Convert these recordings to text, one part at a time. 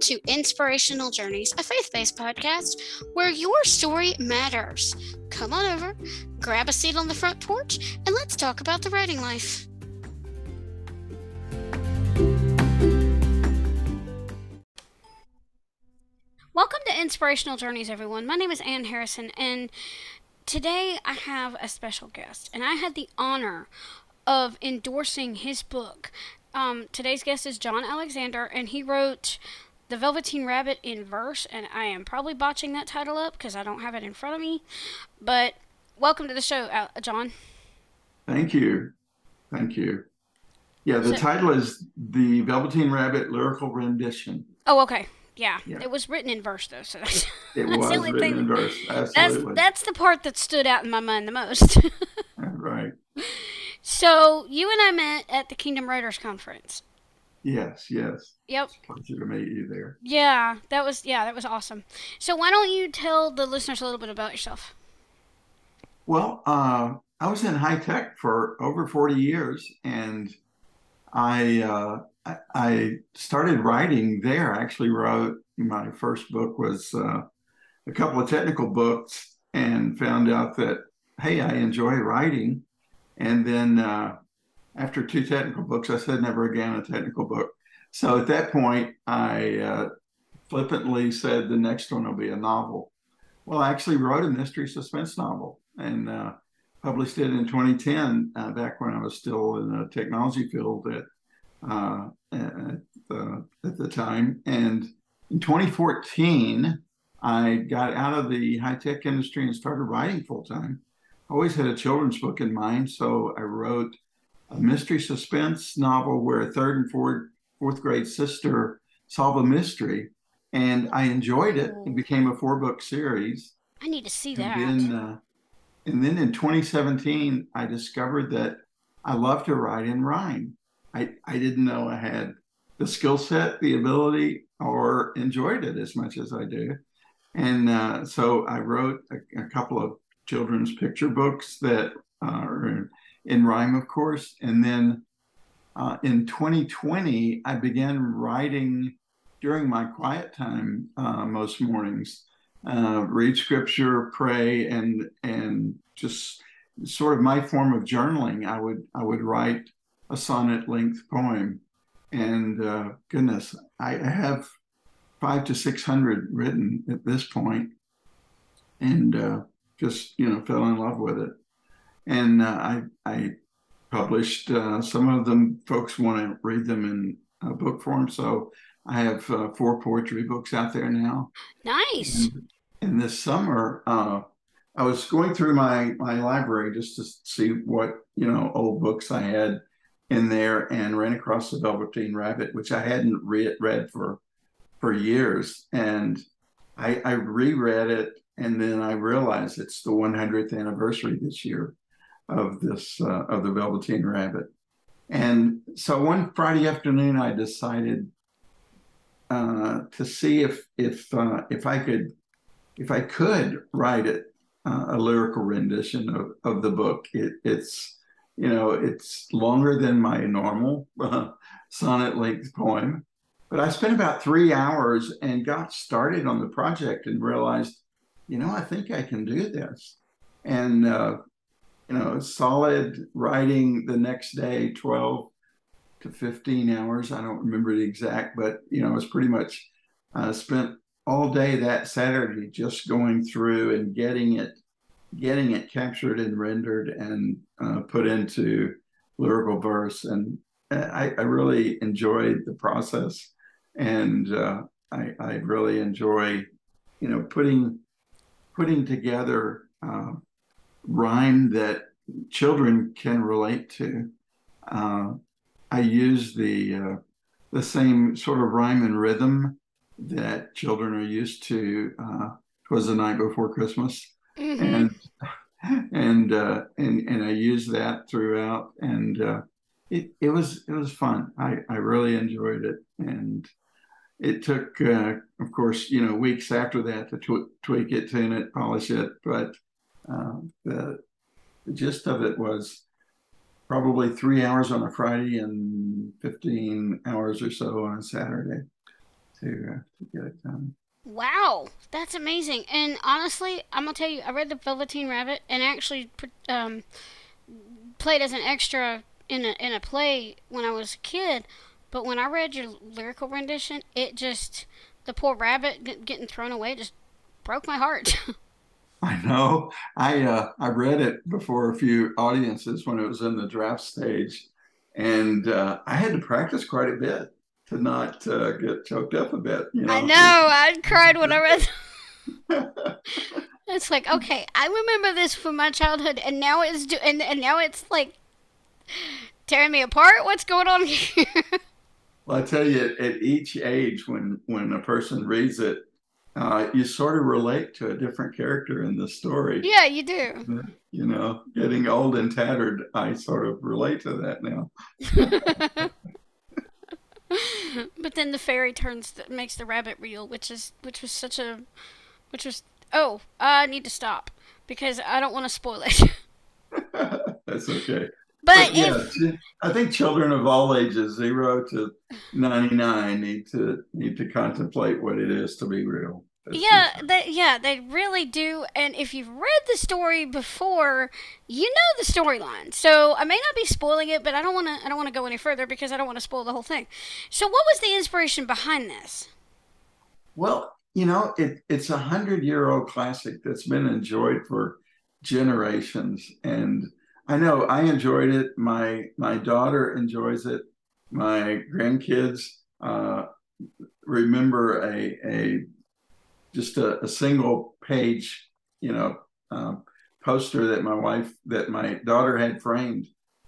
to Inspirational Journeys, a faith based podcast where your story matters. Come on over, grab a seat on the front porch, and let's talk about the writing life. Welcome to Inspirational Journeys, everyone. My name is Anne Harrison, and today I have a special guest, and I had the honor of endorsing his book. Um, today's guest is John Alexander, and he wrote The Velveteen Rabbit in verse, and I am probably botching that title up because I don't have it in front of me. But welcome to the show, John. Thank you. Thank you. Yeah, the so, title is The Velveteen Rabbit Lyrical Rendition. Oh, okay. Yeah, yeah, it was written in verse though, so that's, it that's was the only written thing. in verse. Absolutely. That's that's the part that stood out in my mind the most. right. So you and I met at the Kingdom Writers Conference. Yes, yes. Yep. It's a pleasure to meet you there. Yeah, that was yeah, that was awesome. So why don't you tell the listeners a little bit about yourself? Well, uh, I was in high tech for over forty years, and I uh, I started writing there. I actually wrote my first book was uh, a couple of technical books, and found out that hey, I enjoy writing. And then uh, after two technical books, I said never again a technical book. So at that point, I uh, flippantly said the next one will be a novel. Well, I actually wrote a mystery suspense novel and uh, published it in 2010, uh, back when I was still in the technology field at uh, at the, at the time. And in 2014, I got out of the high tech industry and started writing full time. I always had a children's book in mind, so I wrote a mystery suspense novel where a third and fourth, fourth grade sister solve a mystery, and I enjoyed it. It became a four book series. I need to see that. And then, uh, and then in 2017, I discovered that I love to write in rhyme. I, I didn't know I had the skill set, the ability, or enjoyed it as much as I do. And uh, so I wrote a, a, couple of children's picture books that are in, rhyme, of course. And then uh, in 2020, I began writing during my quiet time uh, most mornings. Uh, read scripture, pray, and and just sort of my form of journaling. I would I would write a sonnet length poem. And uh, goodness, I have five to 600 written at this point and uh, just, you know, fell in love with it. And uh, I, I published uh, some of them, folks want to read them in book form. So I have uh, four poetry books out there now. Nice. And, and this summer, uh, I was going through my my library just to see what you know old books I had in there and ran across the Velveteen Rabbit, which I hadn't read read for for years, and I, I reread it, and then I realized it's the 100th anniversary this year of this uh, of the Velveteen Rabbit, and so one Friday afternoon I decided uh, to see if if uh, if I could if I could write it uh, a lyrical rendition of, of the book. It, it's you know, it's longer than my normal uh, sonnet length poem. But I spent about three hours and got started on the project and realized, you know, I think I can do this. And, uh, you know, solid writing the next day, 12 to 15 hours. I don't remember the exact, but, you know, it was pretty much uh, spent all day that Saturday just going through and getting it getting it captured and rendered and uh, put into lyrical verse. And I, I really enjoyed the process, and uh, I, I, really enjoy, you know, putting putting together uh, rhyme that children can relate to. Uh, I use the uh, the same sort of rhyme and rhythm that children are used to. Uh, Twas the night before Christmas mm-hmm. and and uh, and and I used that throughout, and uh, it it was it was fun. I I really enjoyed it, and it took, uh, of course, you know, weeks after that to tw- tweak it, tune it, polish it, but uh, the the gist of it was probably three hours on a Friday and 15 hours or so on a Saturday. to, uh, to get it done. Wow, that's amazing. And honestly, I'm gonna tell you, I read the Velveteen Rabbit and actually um, played as an extra in a in a play when I was a kid. But when I read your lyrical rendition, it just the poor rabbit getting thrown away just broke my heart. I know. I uh, I read it before a few audiences when it was in the draft stage, and uh, I had to practice quite a bit to not uh, get choked up a bit. You know? I know. I cried when I read. it's like okay, I remember this from my childhood, and now it's do- and and now it's like tearing me apart. What's going on here? well, I tell you, at each age, when when a person reads it, uh, you sort of relate to a different character in the story. Yeah, you do. You know, getting old and tattered, I sort of relate to that now. but then the fairy turns makes the rabbit real, which is which was such a which was oh I need to stop because I don't want to spoil it. That's okay. But, but if, yeah, I think children of all ages, zero to ninety nine, need to need to contemplate what it is to be real. yeah, they, yeah, they really do. And if you've read the story before, you know the storyline. So I may not be spoiling it, but I don't want to. I don't want to go any further because I don't want to spoil the whole thing. So, what was the inspiration behind this? Well, you know, it, it's a hundred year old classic that's been enjoyed for generations, and I know I enjoyed it. My my daughter enjoys it. My grandkids uh, remember a a just a, a single page, you know, uh, poster that my wife that my daughter had framed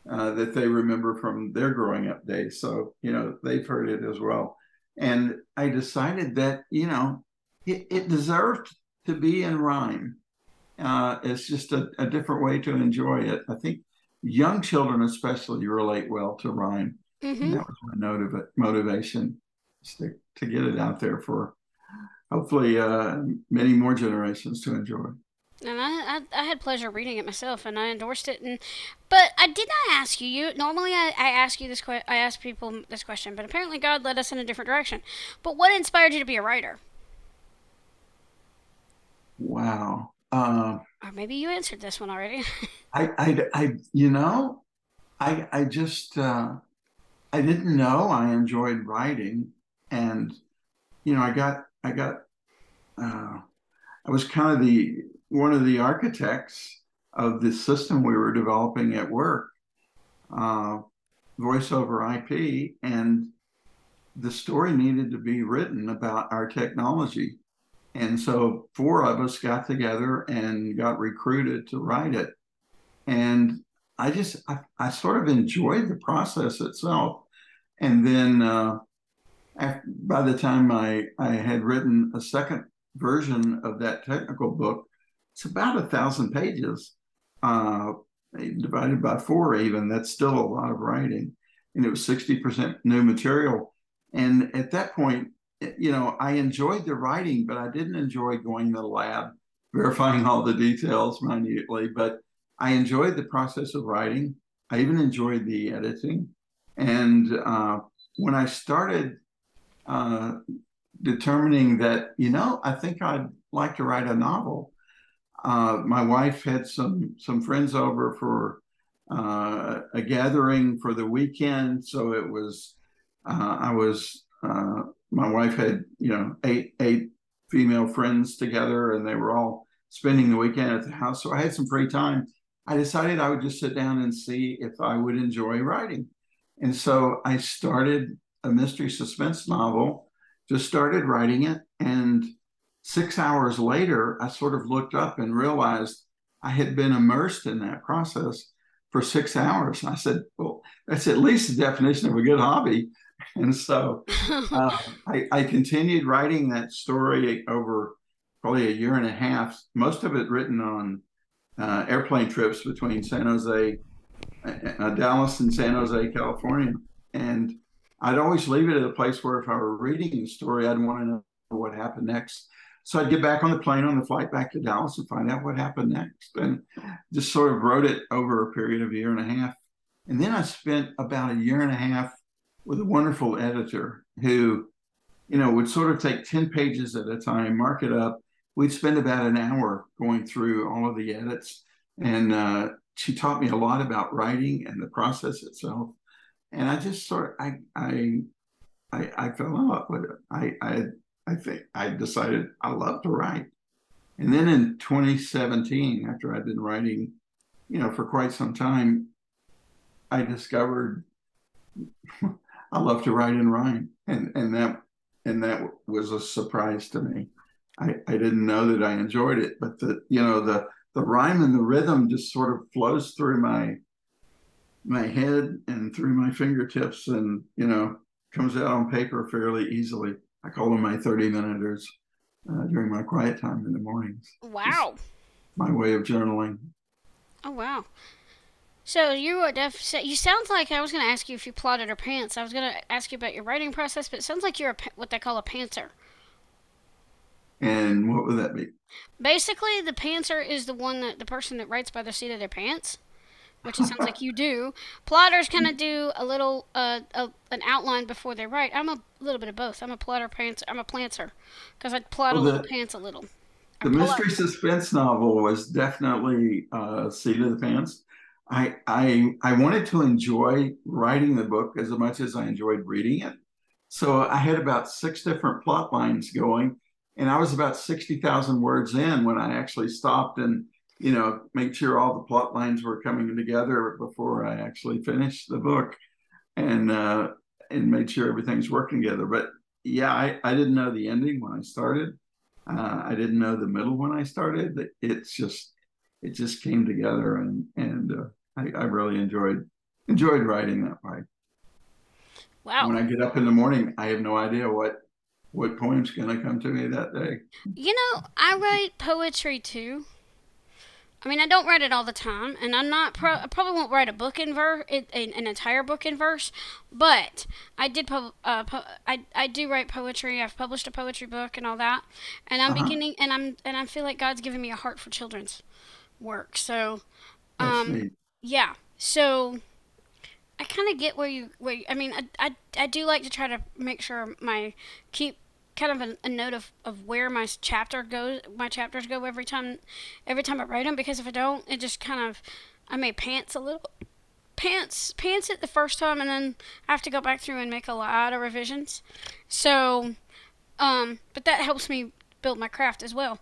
uh, that they remember from their growing up days. So you know they've heard it as well. And I decided that you know it, it deserved to be in rhyme uh, it's just a, a, different way to enjoy it. I think young children, especially, relate well to rhyme. Mm-hmm. That was my motiv- motivation to, to get it out there for hopefully uh, many more generations to enjoy. And I, I, I, had pleasure reading it myself, and I endorsed it. And but I did not ask you. You normally I, I ask you this. Que- I ask people this question, but apparently God led us in a different direction. But what inspired you to be a writer? Wow. Uh, or maybe you answered this one already. I, I, I, you know, I, I just, uh, I didn't know I enjoyed writing, and you know, I got, I got, uh, I was kind of the one of the architects of the system we were developing at work, uh, voice over IP, and the story needed to be written about our technology and so four of us got together and got recruited to write it. And I just, I, I sort of enjoyed the process itself. And then uh, after, by the time I, I had written a second version of that technical book, it's about a thousand pages, uh, divided by four, even. That's still a lot of writing. And it was 60% new material. And at that point, you know, I enjoyed the writing, but I didn't enjoy going to the lab, verifying all the details minutely. But I enjoyed the process of writing. I even enjoyed the editing. And uh, when I started uh, determining that, you know, I think I'd like to write a novel, uh, my wife had some some friends over for uh, a gathering for the weekend, so it was uh, I was uh, my wife had you know eight eight female friends together and they were all spending the weekend at the house. So i had some free time. I decided i would just sit down and see if i would enjoy writing. And so i started a mystery suspense novel just started writing it. And six hours later i sort of looked up and realized i had been immersed in that process for six hours. And i said well that's at least the definition of a good hobby and so uh, I, I, continued writing that story over probably a year and a half, most of it written on uh, airplane trips between San Jose, uh, Dallas, and San Jose, California. And I'd always leave it at a place where if I were reading the story, I'd want to know what happened next. So I'd get back on the plane on the flight back to Dallas and find out what happened next. And just sort of wrote it over a period of a year and a half. And then I spent about a year and a half with a wonderful editor who you know, would sort of take 10 pages at a time, mark it up. We'd spend about an hour going through all of the edits. And uh, she taught me a lot about writing and the process itself. And I just sort of, I, I, I, I fell in love with it. I, I, I think I decided I love to write. And then in 2017, after I'd been writing, you know, for quite some time, I discovered I love to write and rhyme, and and that and that was a surprise to me. I, I didn't know that I enjoyed it, but the you know the the rhyme and the rhythm just sort of flows through my my head and through my fingertips, and you know comes out on paper fairly easily. I call them my thirty minuters uh, during my quiet time in the mornings. Wow. My way of journaling. Oh wow. So you were def. You sound like I was going to ask you if you plotted or pants. I was going to ask you about your writing process, but it sounds like you're a, what they call a pantser. And what would that be? Basically, the pantser is the one that the person that writes by the seat of their pants, which it sounds like you do. Plotters kind of do a little uh, a, an outline before they write. I'm a little bit of both. I'm a plotter pants. I'm a plantser because I plot well, a little pants a little. the mystery up. suspense novel was definitely uh, seat of the pants I, I I wanted to enjoy writing the book as much as I enjoyed reading it. So I had about six different plot lines going, and I was about sixty thousand words in when I actually stopped and you know made sure all the plot lines were coming together before I actually finished the book, and uh, and made sure everything's working together. But yeah, I, I didn't know the ending when I started. Uh, I didn't know the middle when I started. It's just it just came together and and uh, I, I really enjoyed enjoyed writing that way. Wow. When I get up in the morning, I have no idea what what poem's going to come to me that day. You know, I write poetry too. I mean, I don't write it all the time, and I'm not. Pro- I probably won't write a book in verse, an entire book in verse, but I did. Uh, I I do write poetry. I've published a poetry book and all that, and I'm uh-huh. beginning, and I'm and I feel like God's given me a heart for children's work. So, um, yeah. So I kind of get where you where you, I mean I, I I do like to try to make sure my keep kind of a, a, note of, of where my chapter goes my chapters go every time every time I write them because if I don't it just kind of I may pants a little pants pants it the first time and then I have to go back through and make a lot of revisions. So um but that helps me build my craft as well.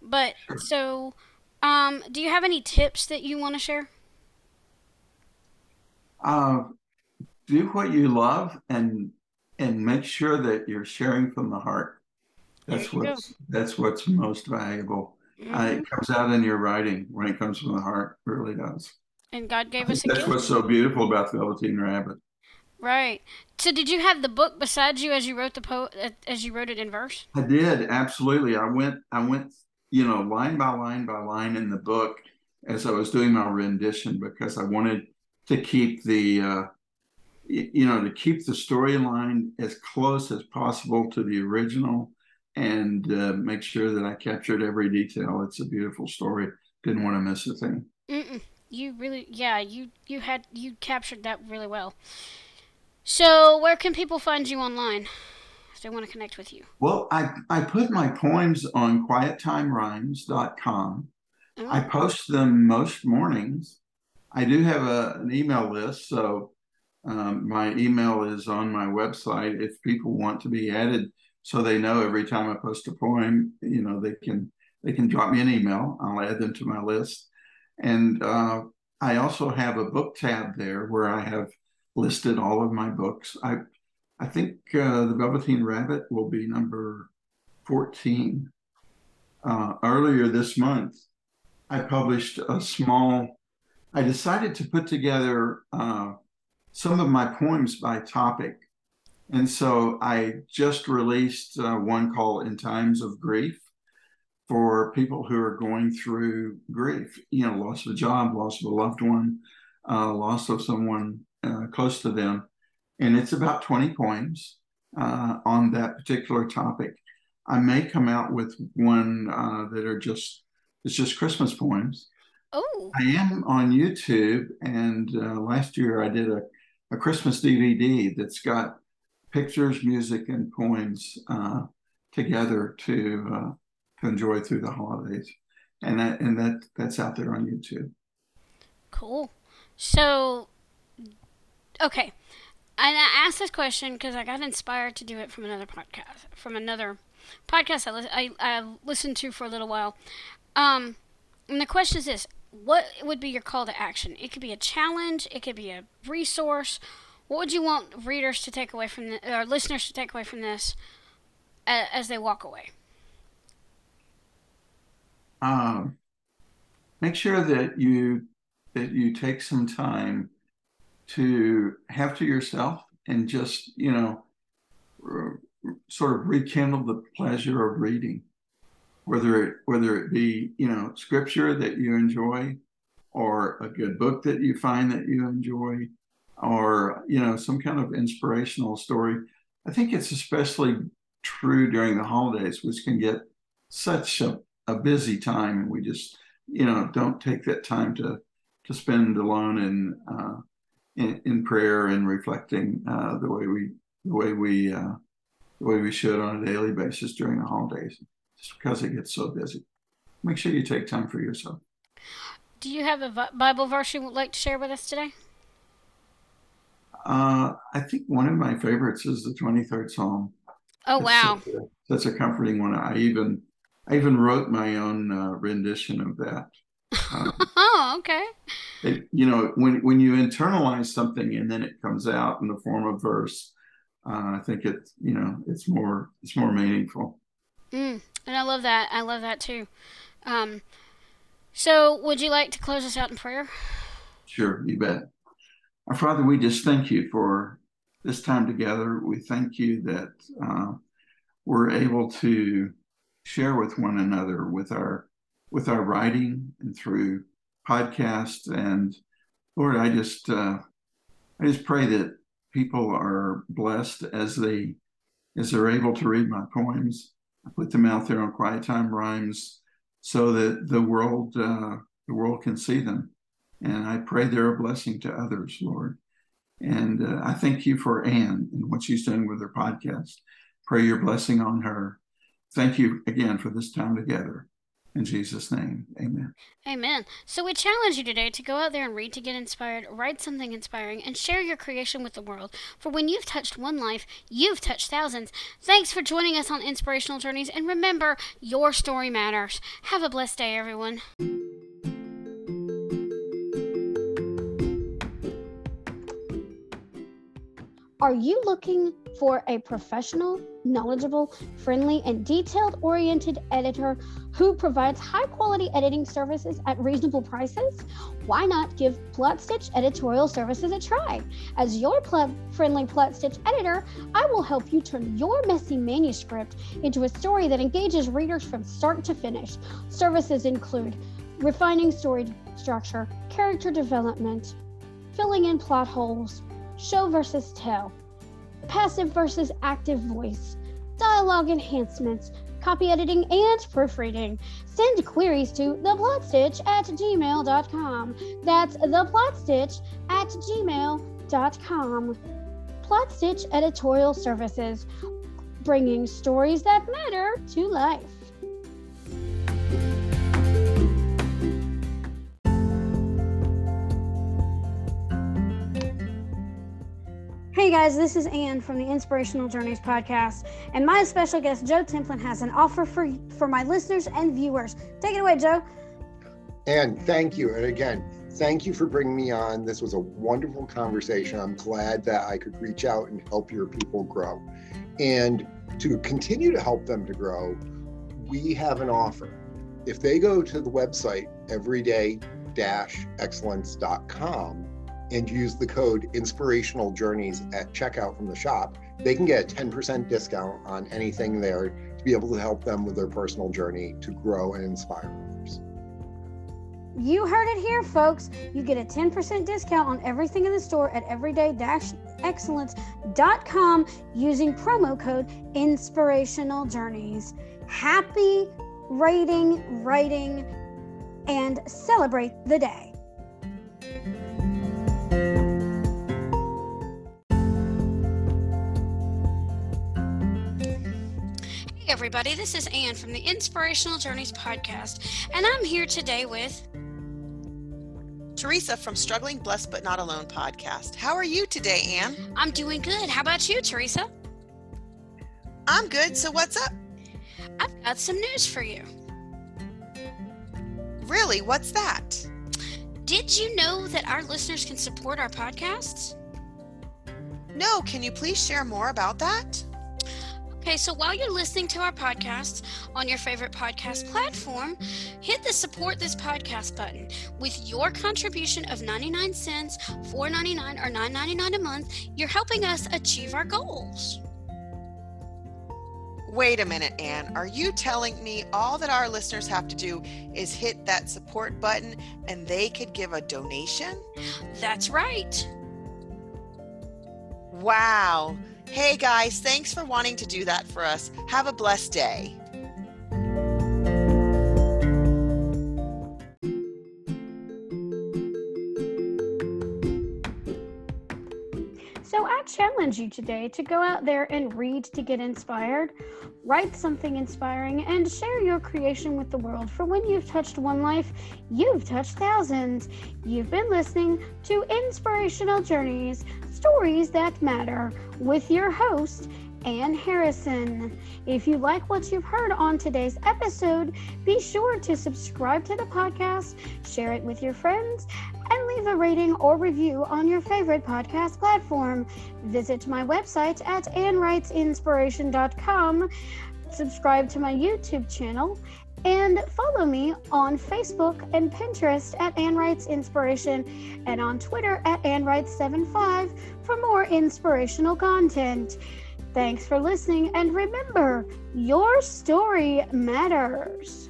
But so um do you have any tips that you want to share? uh, do what you love and and make sure that you're sharing from the heart. That's what's go. that's what's most valuable. Mm-hmm. Uh, it comes out in your writing when it comes from the heart. It really does. And God gave us. that's what's so beautiful about the Velveteen Rabbit. Right. So, did you have the book beside you as you wrote the po- as you wrote it in verse? I did absolutely. I went. I went. You know, line by line by line in the book as I was doing my rendition because I wanted to keep the uh, you know to keep the storyline as close as possible to the original and uh, make sure that I captured every detail. It's a beautiful story. Didn't want to miss a thing. Mm-mm. You really, yeah, you you had you captured that really well. So, where can people find you online if they want to connect with you? Well, I I put my poems on quiettimerhymes.com. Oh. I post them most mornings I do have a, an email list, so um, my email is on my website. If people want to be added, so they know every time I post a poem, you know, they can they can drop me an email. I'll add them to my list, and uh, I also have a book tab there where I have listed all of my books. I I think uh, the Velveteen Rabbit will be number fourteen. Uh, earlier this month, I published a small I decided to put together uh, some of my poems by topic. And so I just released uh, one called In Times of Grief for people who are going through grief, you know, loss of a job, loss of a loved one, uh, loss of someone uh, close to them. And it's about 20 poems uh, on that particular topic. I may come out with one uh, that are just, it's just Christmas poems Oh. I am on YouTube, and uh, last year I did a, a Christmas DVD that's got pictures, music, and poems uh, together to uh, to enjoy through the holidays, and that and that that's out there on YouTube. Cool. So, okay, I asked this question because I got inspired to do it from another podcast, from another podcast I, li- I, I listened to for a little while. Um, and the question is this: What would be your call to action? It could be a challenge. It could be a resource. What would you want readers to take away from the, or listeners to take away from this as, as they walk away? Um, make sure that you that you take some time to have to yourself and just you know sort of rekindle the pleasure of reading. Whether it whether it be you know scripture that you enjoy or a good book that you find that you enjoy or you know some kind of inspirational story. I think it's especially true during the holidays which can get such a, a busy time. And we just you know don't take that time to to spend alone and uh, in, in prayer and reflecting uh, the way we the way we uh, the way we should on a daily basis during the holidays, just because it gets so busy. Make sure you take time for yourself. Do you have a Bible verse you would like to share with us today? Uh, I think one of my favorites is the 23rd Psalm. Oh, that's wow. A, that's a comforting one. I even I even wrote my own uh, rendition of that. Um, oh, okay. It, you know, when when you internalize something and then it comes out in the form of verse, uh, I think it's you know it's more it's more meaningful. Mm, and I love that. I love that too. Um, so, would you like to close us out in prayer? Sure, you bet. Our Father, we just thank you for this time together. We thank you that uh, we're able to share with one another with our with our writing and through podcasts. And Lord, I just uh, I just pray that people are blessed as they as they're able to read my poems. I put them out there on Quiet Time Rhymes so that the world uh, the world can see them. And I pray they're a blessing to others, Lord. And uh, I thank you for Anne and what she's doing with her podcast. Pray your blessing on her. Thank you again for this time together. In Jesus' name, amen. Amen. So we challenge you today to go out there and read to get inspired, write something inspiring, and share your creation with the world. For when you've touched one life, you've touched thousands. Thanks for joining us on Inspirational Journeys, and remember, your story matters. Have a blessed day, everyone. Are you looking for a professional, knowledgeable, friendly, and detailed oriented editor who provides high quality editing services at reasonable prices? Why not give Stitch Editorial Services a try? As your pl- friendly Stitch editor, I will help you turn your messy manuscript into a story that engages readers from start to finish. Services include refining story structure, character development, filling in plot holes show versus tell, passive versus active voice, dialogue enhancements, copy editing, and proofreading. Send queries to theplotstitch at gmail.com. That's theplotstitch at gmail.com. Plotstitch Editorial Services, bringing stories that matter to life. Guys, this is Anne from the Inspirational Journeys podcast, and my special guest Joe Templin has an offer for for my listeners and viewers. Take it away, Joe. And thank you. And again, thank you for bringing me on. This was a wonderful conversation. I'm glad that I could reach out and help your people grow. And to continue to help them to grow, we have an offer. If they go to the website everyday-excellence.com and use the code inspirational journeys at checkout from the shop, they can get a 10% discount on anything there to be able to help them with their personal journey to grow and inspire others. You heard it here, folks. You get a 10% discount on everything in the store at everyday-excellence.com using promo code inspirational journeys. Happy rating, writing, and celebrate the day. Everybody, this is Anne from the Inspirational Journeys podcast, and I'm here today with Teresa from Struggling Blessed But Not Alone podcast. How are you today, Anne? I'm doing good. How about you, Teresa? I'm good. So, what's up? I've got some news for you. Really? What's that? Did you know that our listeners can support our podcasts? No, can you please share more about that? Okay, so while you're listening to our podcast on your favorite podcast platform, hit the support this podcast button. With your contribution of 99 cents, 4.99 or 9.99 a month, you're helping us achieve our goals. Wait a minute, Anne. Are you telling me all that our listeners have to do is hit that support button and they could give a donation? That's right. Wow. Hey guys, thanks for wanting to do that for us. Have a blessed day. Challenge you today to go out there and read to get inspired, write something inspiring, and share your creation with the world. For when you've touched one life, you've touched thousands. You've been listening to Inspirational Journeys Stories That Matter with your host, Anne Harrison. If you like what you've heard on today's episode, be sure to subscribe to the podcast, share it with your friends, and leave a rating or review on your favorite podcast platform. Visit my website at annewritesinspiration.com, subscribe to my YouTube channel, and follow me on Facebook and Pinterest at Ann Writes Inspiration and on Twitter at Ann Writes75 for more inspirational content. Thanks for listening, and remember, your story matters.